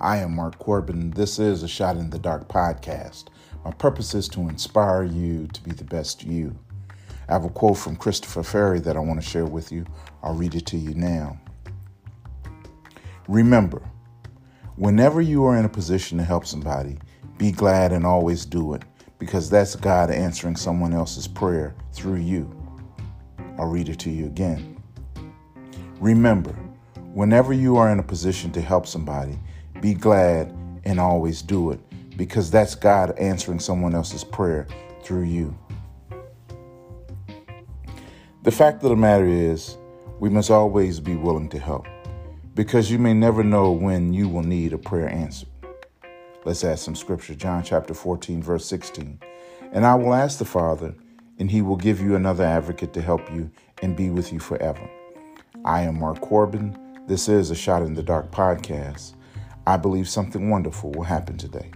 I am Mark Corbin. This is a Shot in the Dark podcast. My purpose is to inspire you to be the best you. I have a quote from Christopher Ferry that I want to share with you. I'll read it to you now. Remember, whenever you are in a position to help somebody, be glad and always do it because that's God answering someone else's prayer through you. I'll read it to you again. Remember, whenever you are in a position to help somebody, be glad and always do it because that's God answering someone else's prayer through you. The fact of the matter is, we must always be willing to help because you may never know when you will need a prayer answered. Let's add some scripture. John chapter 14, verse 16. And I will ask the Father, and he will give you another advocate to help you and be with you forever. I am Mark Corbin. This is a Shot in the Dark podcast. I believe something wonderful will happen today.